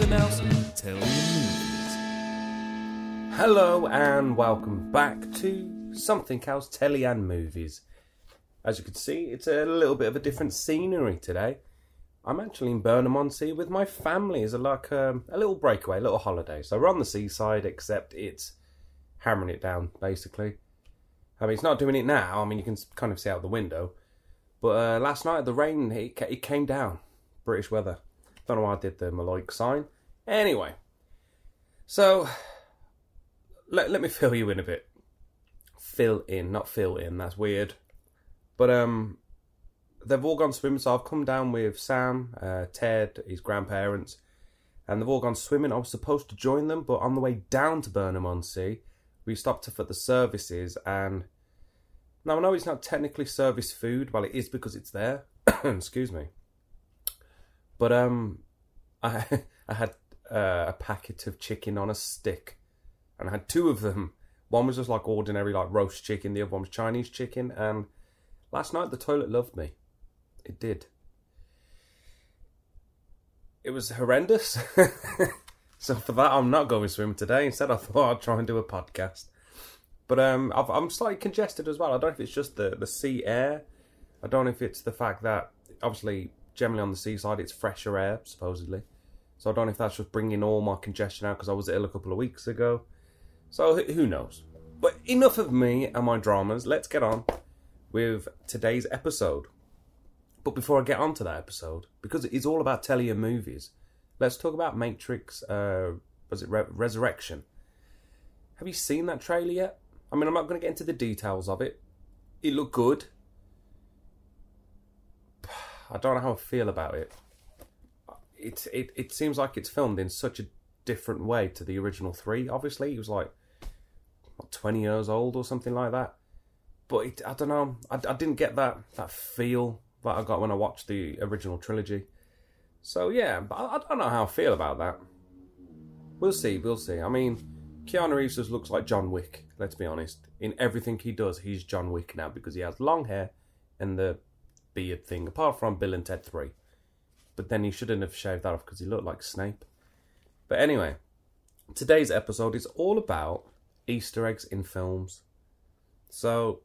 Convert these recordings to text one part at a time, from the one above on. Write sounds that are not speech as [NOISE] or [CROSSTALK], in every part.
something else, tell you movies. Hello and welcome back to Something Else Telly and Movies. As you can see, it's a little bit of a different scenery today. I'm actually in Burnham on Sea with my family as a like um, a little breakaway, a little holiday. So we're on the seaside, except it's hammering it down basically. I mean, it's not doing it now. I mean, you can kind of see out the window. But uh, last night the rain it, it came down. British weather. Don't know why I did the Maloik sign. Anyway, so let let me fill you in a bit. Fill in, not fill in. That's weird. But um, they've all gone swimming. So I've come down with Sam, uh, Ted, his grandparents, and they've all gone swimming. I was supposed to join them, but on the way down to Burnham on Sea, we stopped off at the services. And now I know it's not technically service food. Well, it is because it's there. [COUGHS] Excuse me. But um, [LAUGHS] I I had uh, a packet of chicken on a stick, and I had two of them. One was just like ordinary like roast chicken. The other one was Chinese chicken. And last night the toilet loved me. It did. It was horrendous. [LAUGHS] so for that, I'm not going swimming today. Instead, I thought I'd try and do a podcast. But um, I've, I'm slightly congested as well. I don't know if it's just the, the sea air. I don't know if it's the fact that obviously generally on the seaside it's fresher air supposedly. So I don't know if that's just bringing all my congestion out because I was ill a couple of weeks ago. So who knows? But enough of me and my dramas. Let's get on with today's episode. But before I get on to that episode, because it's all about telly and movies, let's talk about Matrix. Uh, was it Re- Resurrection? Have you seen that trailer yet? I mean, I'm not going to get into the details of it. It looked good. I don't know how I feel about it. It it it seems like it's filmed in such a different way to the original three. Obviously, it was like what, 20 years old or something like that. But it, I don't know. I, I didn't get that that feel that I got when I watched the original trilogy. So yeah, but I, I don't know how I feel about that. We'll see. We'll see. I mean, Keanu Reeves just looks like John Wick. Let's be honest. In everything he does, he's John Wick now because he has long hair and the beard thing. Apart from Bill and Ted Three, but then he shouldn't have shaved that off because he looked like Snape. But anyway, today's episode is all about Easter eggs in films. So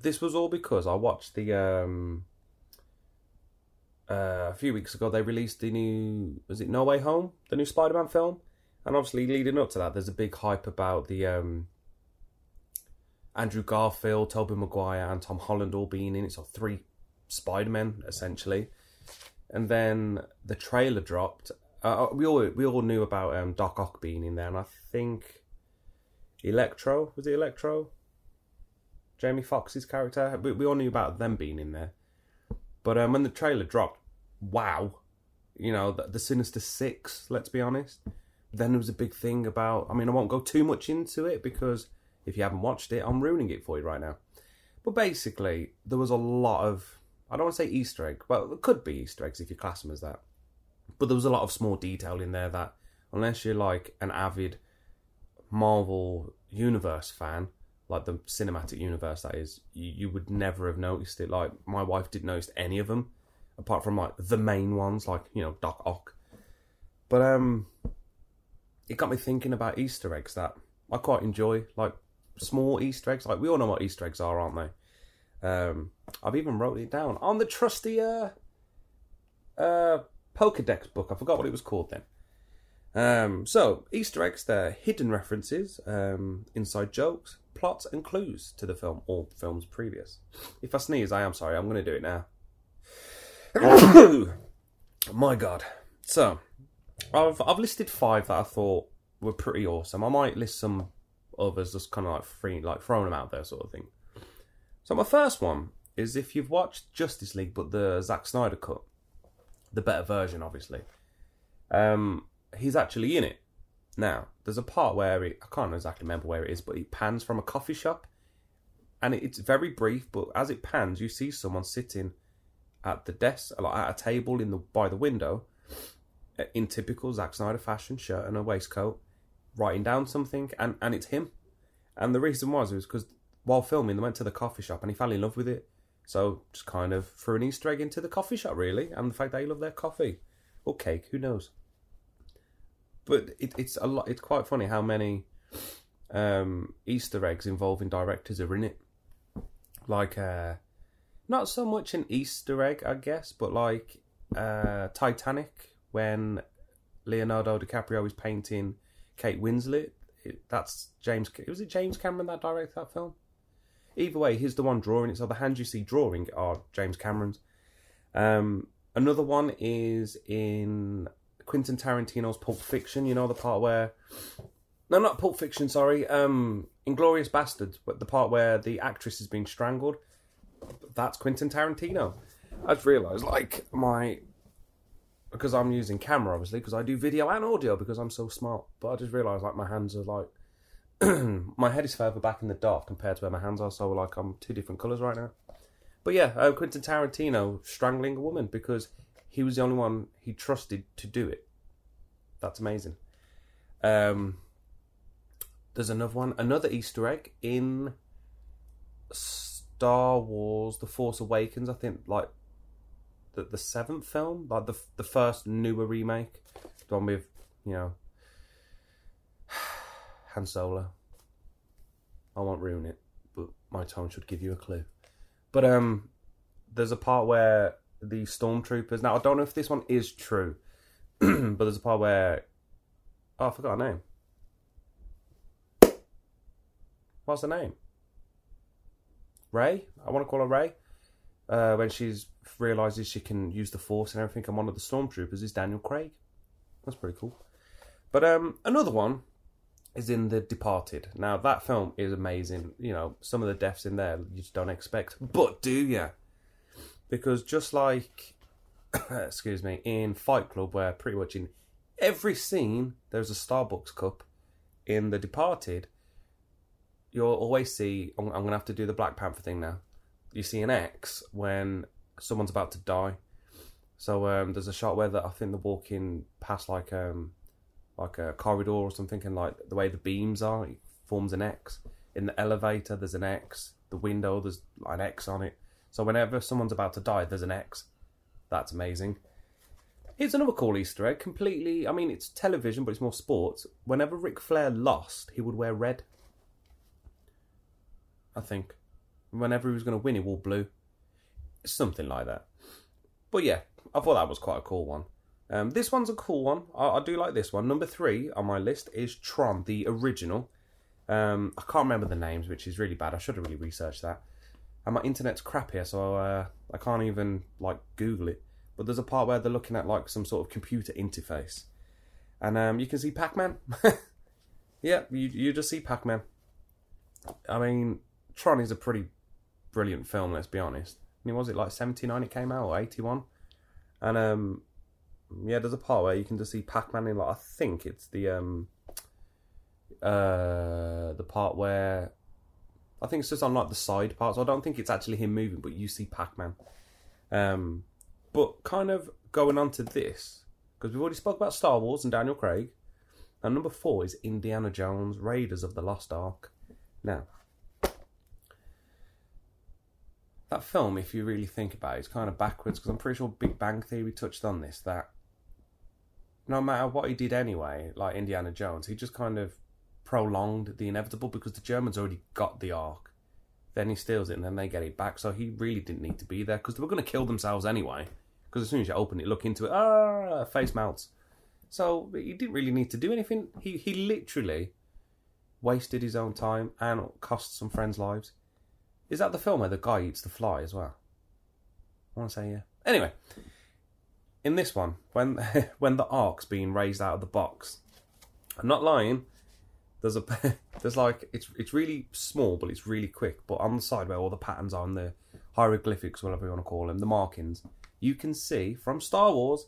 this was all because I watched the um uh, a few weeks ago they released the new was it No Way Home, the new Spider-Man film, and obviously leading up to that, there's a big hype about the um Andrew Garfield, Tobey Maguire, and Tom Holland all being in it, so three Spider-Men essentially, and then the trailer dropped. Uh, we all we all knew about um, Doc Ock being in there, and I think Electro was it Electro? Jamie Foxx's character. We, we all knew about them being in there. But um, when the trailer dropped, wow, you know the, the Sinister Six. Let's be honest. Then there was a big thing about. I mean, I won't go too much into it because if you haven't watched it, I'm ruining it for you right now. But basically, there was a lot of. I don't want to say Easter egg. Well, it could be Easter eggs if you class them as that. But there was a lot of small detail in there that, unless you're like an avid Marvel Universe fan, like the cinematic universe that is, you, you would never have noticed it. Like my wife didn't notice any of them, apart from like the main ones, like you know Doc Ock. But um, it got me thinking about Easter eggs that I quite enjoy, like small Easter eggs. Like we all know what Easter eggs are, aren't they? Um, I've even wrote it down on the trusty uh, uh Pokedex book. I forgot what it was called then. Um, so Easter eggs, they're hidden references, um, inside jokes, plots, and clues to the film or films previous. If I sneeze, I am sorry. I'm going to do it now. [COUGHS] My God. So I've I've listed five that I thought were pretty awesome. I might list some others, just kind of like free, like throwing them out there, sort of thing. So my first one is if you've watched Justice League, but the Zack Snyder cut, the better version, obviously. Um, he's actually in it. Now, there's a part where it, I can't exactly remember where it is, but it pans from a coffee shop, and it's very brief. But as it pans, you see someone sitting at the desk, like at a table in the by the window, in typical Zack Snyder fashion, shirt and a waistcoat, writing down something, and and it's him. And the reason was was because while filming, they went to the coffee shop, and he fell in love with it. So just kind of threw an Easter egg into the coffee shop, really, and the fact that he loved their coffee or cake, who knows. but it, it's a lot. It's quite funny how many um, Easter eggs involving directors are in it. Like, uh, not so much an Easter egg, I guess, but like uh, Titanic when Leonardo DiCaprio is painting Kate Winslet. It, that's James. Was it James Cameron that directed that film? Either way, he's the one drawing it. So the hands you see drawing are James Cameron's. Um, another one is in Quentin Tarantino's Pulp Fiction. You know the part where, no, not Pulp Fiction. Sorry, um, Inglourious Basterds. But the part where the actress is being strangled. That's Quentin Tarantino. I just realised, like my, because I'm using camera obviously because I do video and audio because I'm so smart. But I just realised like my hands are like [CLEARS THROAT] my head is further back in the dark compared to where my hands are, so like I'm two different colours right now. But yeah, uh, Quentin Tarantino strangling a woman because he was the only one he trusted to do it. That's amazing. Um, there's another one, another Easter egg in Star Wars: The Force Awakens. I think like the the seventh film, like the the first newer remake, the one with you know [SIGHS] Han Solo. I won't ruin it, but my tone should give you a clue. But um, there's a part where the stormtroopers. Now I don't know if this one is true, [CLEARS THROAT] but there's a part where oh, I forgot her name. What's her name? Rey. I want to call her Rey. Uh, when she realizes she can use the force and everything, and one of the stormtroopers is Daniel Craig. That's pretty cool. But um, another one is in The Departed. Now that film is amazing. You know, some of the deaths in there you just don't expect, but do ya? Because just like, [COUGHS] excuse me, in Fight Club, where pretty much in every scene there's a Starbucks cup, in The Departed, you'll always see. I'm, I'm gonna have to do the Black Panther thing now. You see an X when someone's about to die. So um, there's a shot where that I think they're walking past like um, like a corridor or something, and like the way the beams are, it forms an X. In the elevator, there's an X. The window, there's an X on it. So whenever someone's about to die, there's an X. That's amazing. Here's another cool Easter egg. Completely, I mean, it's television, but it's more sports. Whenever Ric Flair lost, he would wear red. I think. Whenever he was going to win, he wore blue. Something like that. But yeah, I thought that was quite a cool one. Um, this one's a cool one. I, I, do like this one. Number three on my list is Tron, the original. Um, I can't remember the names, which is really bad. I should have really researched that. And my internet's crap here, so uh, I can't even like Google it. But there's a part where they're looking at like some sort of computer interface, and um, you can see Pac-Man. [LAUGHS] yeah, you you just see Pac-Man. I mean, Tron is a pretty brilliant film. Let's be honest. I mean, was it like '79 it came out or '81? And um, yeah, there's a part where you can just see Pac-Man in like I think it's the um uh the part where I think it's just on like the side part, so I don't think it's actually him moving, but you see Pac-Man. Um, but kind of going on to this because we've already spoke about Star Wars and Daniel Craig, and number four is Indiana Jones: Raiders of the Lost Ark. Now, that film, if you really think about it, is kind of backwards because I'm pretty sure Big Bang Theory touched on this. That no matter what he did anyway, like Indiana Jones, he just kind of prolonged the inevitable because the Germans already got the Ark. Then he steals it and then they get it back. So he really didn't need to be there because they were going to kill themselves anyway. Because as soon as you open it, look into it, ah, face melts. So he didn't really need to do anything. He he literally wasted his own time and cost some friends' lives. Is that the film where the guy eats the fly as well? I want to say yeah. Anyway, in this one, when [LAUGHS] when the ark's being raised out of the box, I'm not lying. There's a [LAUGHS] there's like it's it's really small, but it's really quick. But on the side where all the patterns are, and the hieroglyphics, whatever you want to call them, the markings, you can see from Star Wars,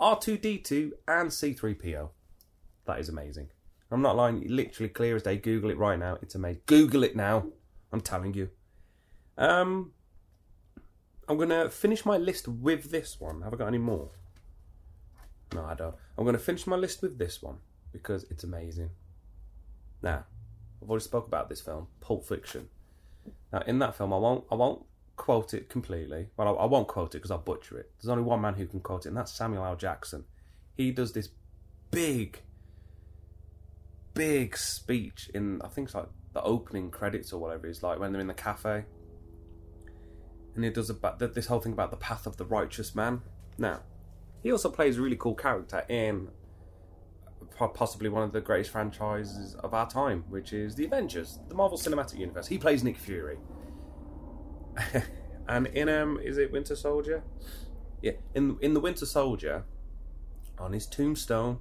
R2D2 and C3PO. That is amazing. I'm not lying. Literally clear as day. Google it right now. It's amazing. Google it now. I'm telling you. Um, I'm going to finish my list with this one. Have I got any more? No, I don't. I'm going to finish my list with this one because it's amazing. Now, I've already spoke about this film, Pulp Fiction. Now, in that film, I won't, I won't quote it completely. Well, I, I won't quote it because I'll butcher it. There's only one man who can quote it, and that's Samuel L. Jackson. He does this big big speech in I think it's like the opening credits or whatever. It's like when they're in the cafe, and he does about this whole thing about the path of the righteous man. Now, he also plays a really cool character in possibly one of the greatest franchises of our time, which is the Avengers, the Marvel Cinematic Universe. He plays Nick Fury. [LAUGHS] and in um, is it Winter Soldier? Yeah, in in the Winter Soldier, on his tombstone,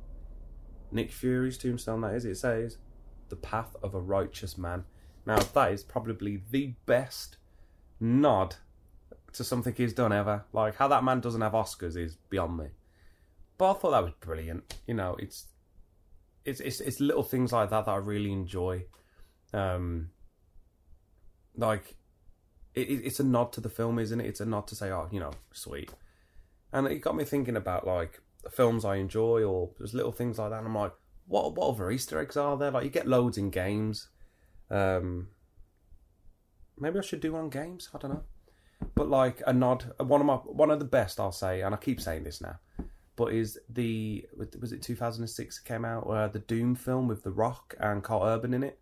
Nick Fury's tombstone, that is, it says, "The path of a righteous man." Now that is probably the best nod to something he's done ever. Like how that man doesn't have Oscars is beyond me. But I thought that was brilliant. You know, it's it's it's, it's little things like that that I really enjoy. Um, like it, it's a nod to the film, isn't it? It's a nod to say, oh, you know, sweet. And it got me thinking about like films I enjoy, or there's little things like that. And I'm like, what what other Easter eggs are there? Like you get loads in games. Um, maybe I should do one games. I don't know. But like a nod, one of my one of the best I'll say, and I keep saying this now but is the was it 2006 came out uh, the Doom film with The Rock and Karl Urban in it,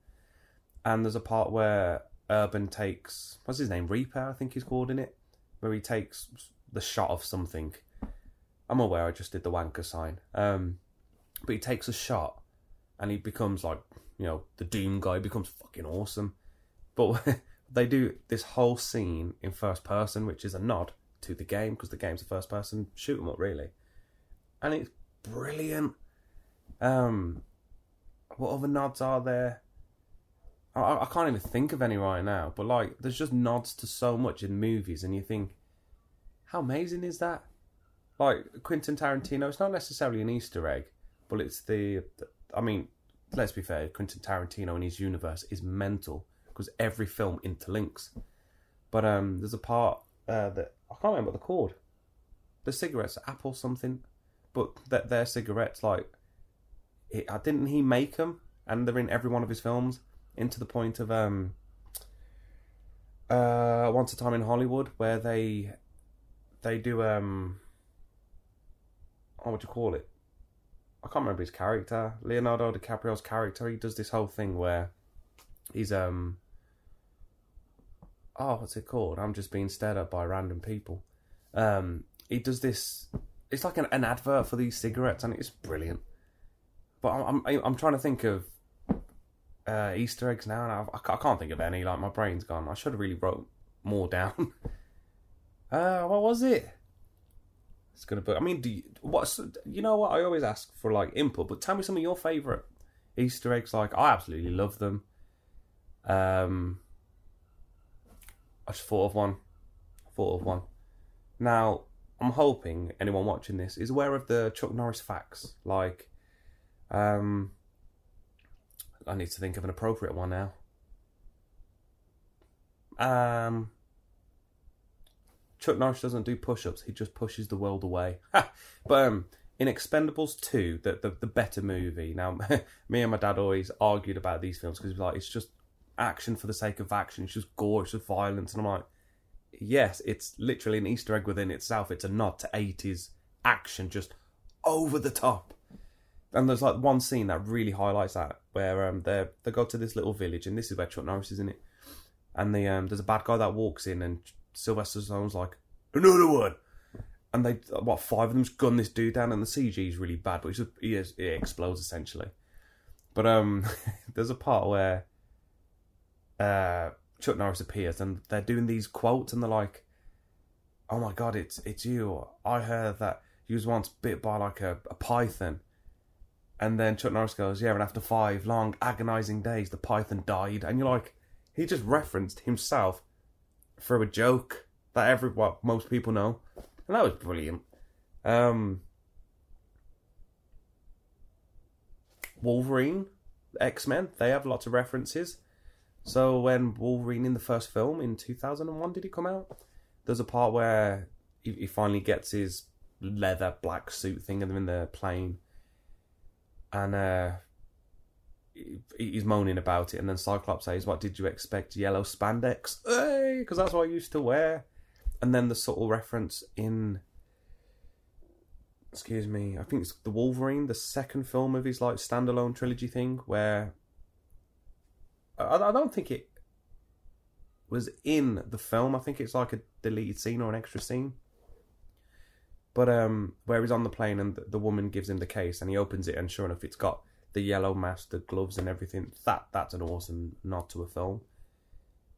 and there's a part where Urban takes what's his name? Reaper I think he's called in it, where he takes the shot of something. I'm aware I just did the wanker sign, um, but he takes a shot, and he becomes like you know the Doom guy becomes fucking awesome, but [LAUGHS] they do this whole scene in first person, which is a nod to the game because the game's a first person shoot 'em up really and it's brilliant. Um, what other nods are there? I, I can't even think of any right now, but like, there's just nods to so much in movies, and you think, how amazing is that? Like Quentin Tarantino, it's not necessarily an Easter egg, but it's the, I mean, let's be fair, Quentin Tarantino and his universe is mental because every film interlinks. But um, there's a part uh, that I can't remember what called. The cigarettes, Apple something but that their cigarettes, like, it, didn't he make them? And they're in every one of his films, into the point of um, uh, Once a Time in Hollywood, where they they do um, oh, what do you call it? I can't remember his character. Leonardo DiCaprio's character. He does this whole thing where he's um, oh, what's it called? I'm just being stared at by random people. Um, he does this it's like an, an advert for these cigarettes, and it's brilliant. But I'm I'm, I'm trying to think of uh, Easter eggs now, and I, I can't think of any. Like my brain's gone. I should have really wrote more down. [LAUGHS] uh, what was it? It's gonna be. I mean, do you, what's you know what I always ask for like input, but tell me some of your favorite Easter eggs. Like I absolutely love them. Um, I just thought of one. thought of one. Now I'm hoping anyone watching this is aware of the Chuck Norris facts. Like, um, I need to think of an appropriate one now. Um, Chuck Norris doesn't do push-ups; he just pushes the world away. but um, in Expendables Two, the, the the better movie. Now, [LAUGHS] me and my dad always argued about these films because like it's just action for the sake of action. It's just gore, it's just violence, and I'm like, yes, it's literally an Easter egg within itself. It's a nod to 80s action, just over the top. And there's like one scene that really highlights that, where um they they go to this little village, and this is where Chuck Norris is in it. And the um there's a bad guy that walks in, and Sylvester Stallone's like another one, and they what five of them just gun this dude down, and the CG is really bad, but just, he is, it explodes essentially. But um, [LAUGHS] there's a part where uh Chuck Norris appears and they're doing these quotes and they're like, "Oh my god, it's it's you! I heard that you was once bit by like a, a python." And then Chuck Norris goes, "Yeah, and after five long agonizing days, the python died." And you're like, he just referenced himself for a joke that every what most people know, and that was brilliant. Um, Wolverine, X Men, they have lots of references. So when Wolverine in the first film in 2001 did he come out? There's a part where he, he finally gets his leather black suit thing and they're in the plane and uh, he's moaning about it and then Cyclops says, what did you expect, yellow spandex? Hey, because that's what I used to wear. And then the subtle reference in excuse me, I think it's the Wolverine, the second film of his like standalone trilogy thing, where I, don't think it was in the film. I think it's like a deleted scene or an extra scene. But um, where he's on the plane and the, the woman gives him the case and he opens it and sure enough it's got the yellow mask, the gloves and everything. That that's an awesome nod to a film.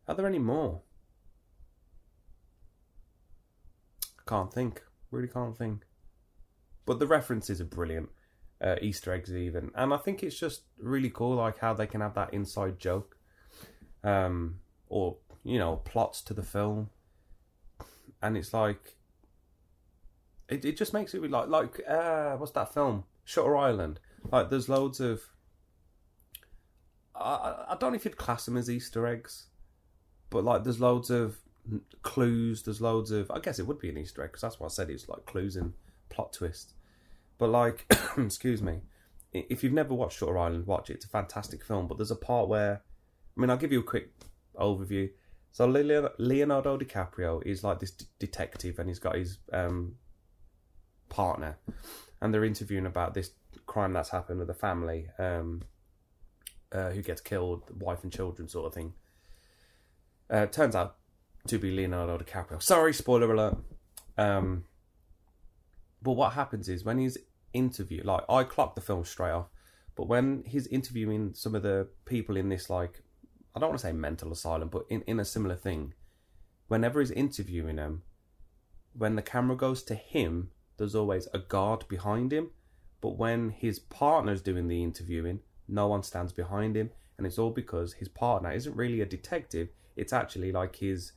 Are there any more? I can't think. Really can't think. But the references are brilliant. Uh, Easter eggs even, and I think it's just really cool, like how they can have that inside joke, um, or you know, plots to the film, and it's like, it it just makes it like like uh, what's that film Shutter Island? Like there's loads of. I I don't know if you'd class them as Easter eggs, but like there's loads of clues. There's loads of. I guess it would be an Easter egg because that's what I said. It's like clues and plot twists. But like, [COUGHS] excuse me, if you've never watched Shutter Island, watch it. It's a fantastic film. But there's a part where, I mean, I'll give you a quick overview. So Leonardo DiCaprio is like this detective, and he's got his um, partner, and they're interviewing about this crime that's happened with a family um, uh, who gets killed, wife and children, sort of thing. Uh, turns out to be Leonardo DiCaprio. Sorry, spoiler alert. Um, but what happens is when he's interviewed, like I clocked the film straight off, but when he's interviewing some of the people in this, like I don't want to say mental asylum, but in, in a similar thing, whenever he's interviewing them, when the camera goes to him, there's always a guard behind him. But when his partner's doing the interviewing, no one stands behind him. And it's all because his partner isn't really a detective. It's actually like his,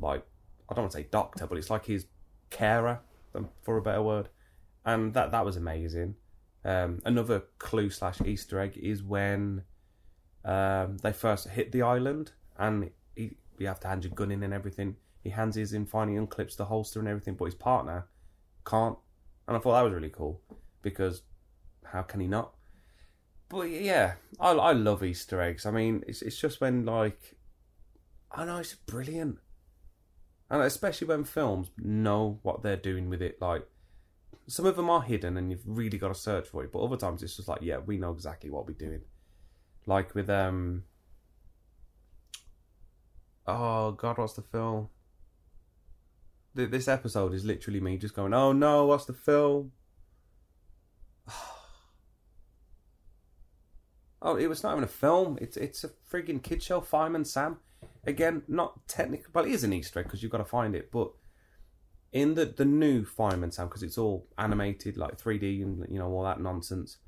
like, I don't want to say doctor, but it's like his carer, um, for a better word. And that, that was amazing. Um, another clue slash Easter egg is when um, they first hit the island and he, you have to hand your gun in and everything. He hands his in, finally unclips the holster and everything, but his partner can't. And I thought that was really cool because how can he not? But yeah, I, I love Easter eggs. I mean, it's it's just when like, I know it's brilliant, and especially when films know what they're doing with it. Like, some of them are hidden, and you've really got to search for it. But other times it's just like, yeah, we know exactly what we're doing. Like with um, oh god, what's the film? This episode is literally me just going, oh no, what's the film? [SIGHS] Oh, it was not even a film. It's it's a frigging kid show. Fireman Sam. Again, not technical. but it is an Easter egg because you've got to find it. But in the the new Fireman Sam, because it's all animated, like 3D and you know all that nonsense.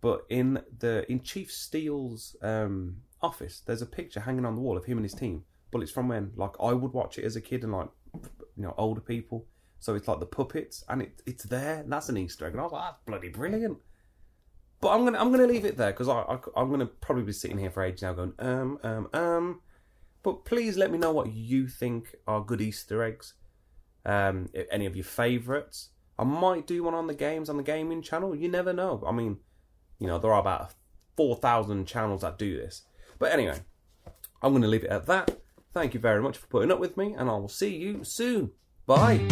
But in the in Chief Steele's um, office, there's a picture hanging on the wall of him and his team. But it's from when like I would watch it as a kid and like you know older people. So it's like the puppets, and it it's there. And that's an Easter egg, and I was like, that's bloody brilliant. But I'm gonna I'm gonna leave it there because I, I am gonna probably be sitting here for ages now going um um um. But please let me know what you think are good Easter eggs. Um, any of your favourites. I might do one on the games on the gaming channel. You never know. I mean, you know there are about four thousand channels that do this. But anyway, I'm going to leave it at that. Thank you very much for putting up with me, and I will see you soon. Bye.